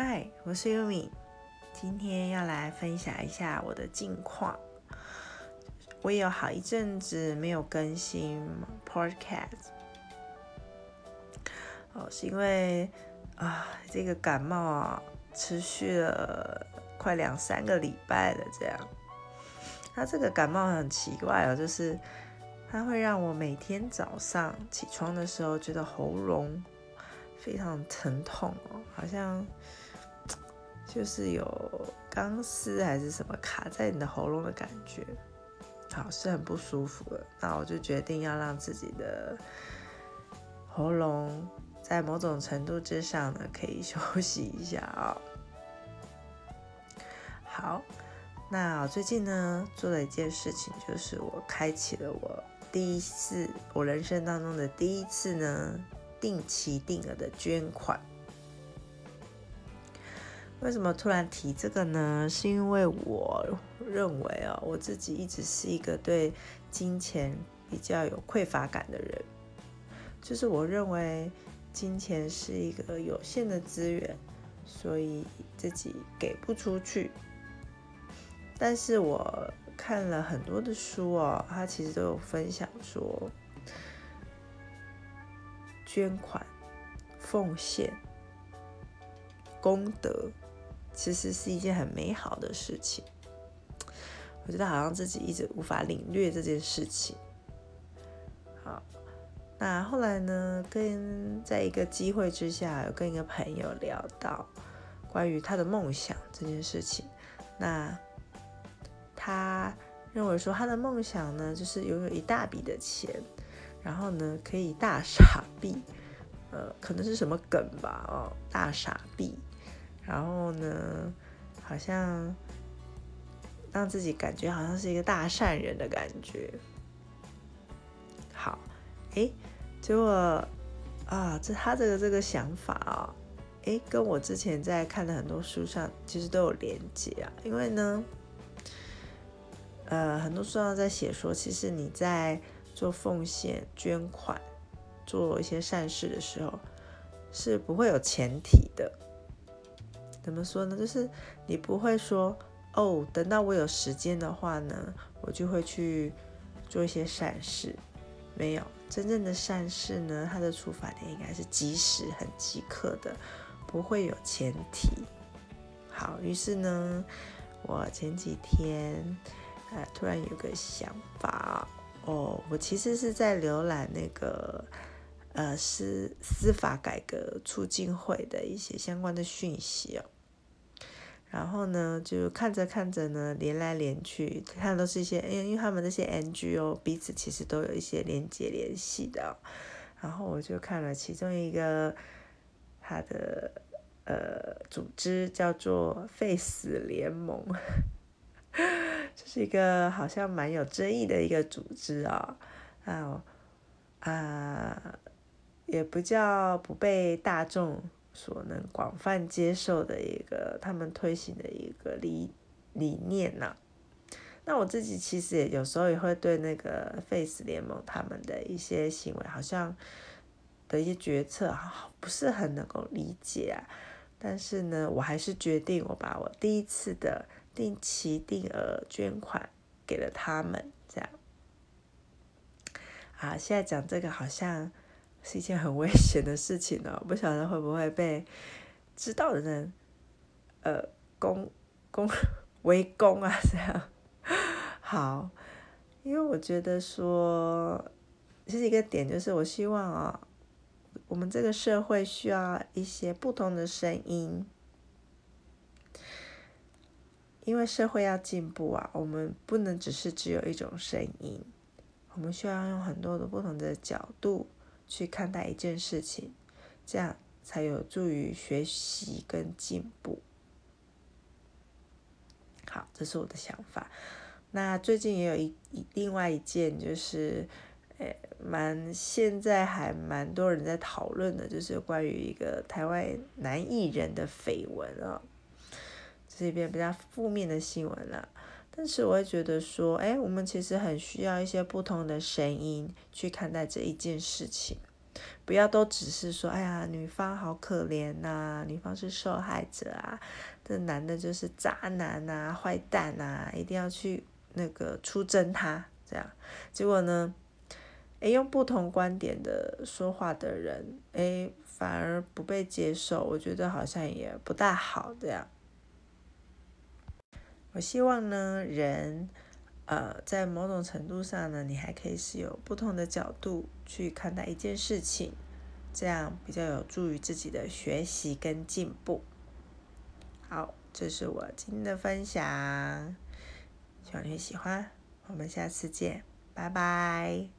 嗨，我是优米，今天要来分享一下我的近况。我有好一阵子没有更新 podcast，哦，是因为啊，这个感冒啊，持续了快两三个礼拜了，这样。它这个感冒很奇怪哦，就是它会让我每天早上起床的时候觉得喉咙非常疼痛哦，好像。就是有钢丝还是什么卡在你的喉咙的感觉，好是很不舒服的。那我就决定要让自己的喉咙在某种程度之上呢，可以 休息一下啊。好，那最近呢做了一件事情，就是我开启了我第一次我人生当中的第一次呢定期定额的捐款。为什么突然提这个呢？是因为我认为啊，我自己一直是一个对金钱比较有匮乏感的人，就是我认为金钱是一个有限的资源，所以自己给不出去。但是我看了很多的书哦，他其实都有分享说，捐款、奉献、功德。其实是一件很美好的事情，我觉得好像自己一直无法领略这件事情。好，那后来呢，跟在一个机会之下，有跟一个朋友聊到关于他的梦想这件事情。那他认为说，他的梦想呢，就是拥有一大笔的钱，然后呢，可以大傻逼，呃，可能是什么梗吧，哦，大傻逼。然后呢，好像让自己感觉好像是一个大善人的感觉。好，哎，结果啊，这他这个这个想法啊，哎，跟我之前在看的很多书上其实都有连接啊。因为呢，呃，很多书上在写说，其实你在做奉献、捐款、做一些善事的时候，是不会有前提的。怎么说呢？就是你不会说哦，等到我有时间的话呢，我就会去做一些善事。没有真正的善事呢，它的出发点应该是及时、很即刻的，不会有前提。好，于是呢，我前几天呃突然有个想法哦，我其实是在浏览那个。呃，司司法改革促进会的一些相关的讯息哦，然后呢，就看着看着呢，连来连去，看都是一些，因为因为他们那些 NGO 彼此其实都有一些连接联系的，然后我就看了其中一个，他的呃组织叫做“废死联盟”，这是一个好像蛮有争议的一个组织啊，啊啊。也不叫不被大众所能广泛接受的一个他们推行的一个理理念呐。那我自己其实也有时候也会对那个 Face 联盟他们的一些行为，好像的一些决策，不是很能够理解啊。但是呢，我还是决定我把我第一次的定期定额捐款给了他们，这样。啊，现在讲这个好像。是一件很危险的事情哦，不晓得会不会被知道的人，呃，攻攻围攻啊这样。好，因为我觉得说，其实一个点就是，我希望啊，我们这个社会需要一些不同的声音，因为社会要进步啊，我们不能只是只有一种声音，我们需要用很多的不同的角度。去看待一件事情，这样才有助于学习跟进步。好，这是我的想法。那最近也有一一另外一件，就是，诶，蛮现在还蛮多人在讨论的，就是关于一个台湾男艺人的绯闻啊，这是一篇比较负面的新闻了。但是我会觉得说，哎，我们其实很需要一些不同的声音去看待这一件事情。不要都只是说，哎呀，女方好可怜呐，女方是受害者啊，这男的就是渣男呐、坏蛋呐，一定要去那个出征他，这样，结果呢，哎，用不同观点的说话的人，哎，反而不被接受，我觉得好像也不大好，这样。我希望呢，人。呃，在某种程度上呢，你还可以是有不同的角度去看待一件事情，这样比较有助于自己的学习跟进步。好，这是我今天的分享，希望你会喜欢。我们下次见，拜拜。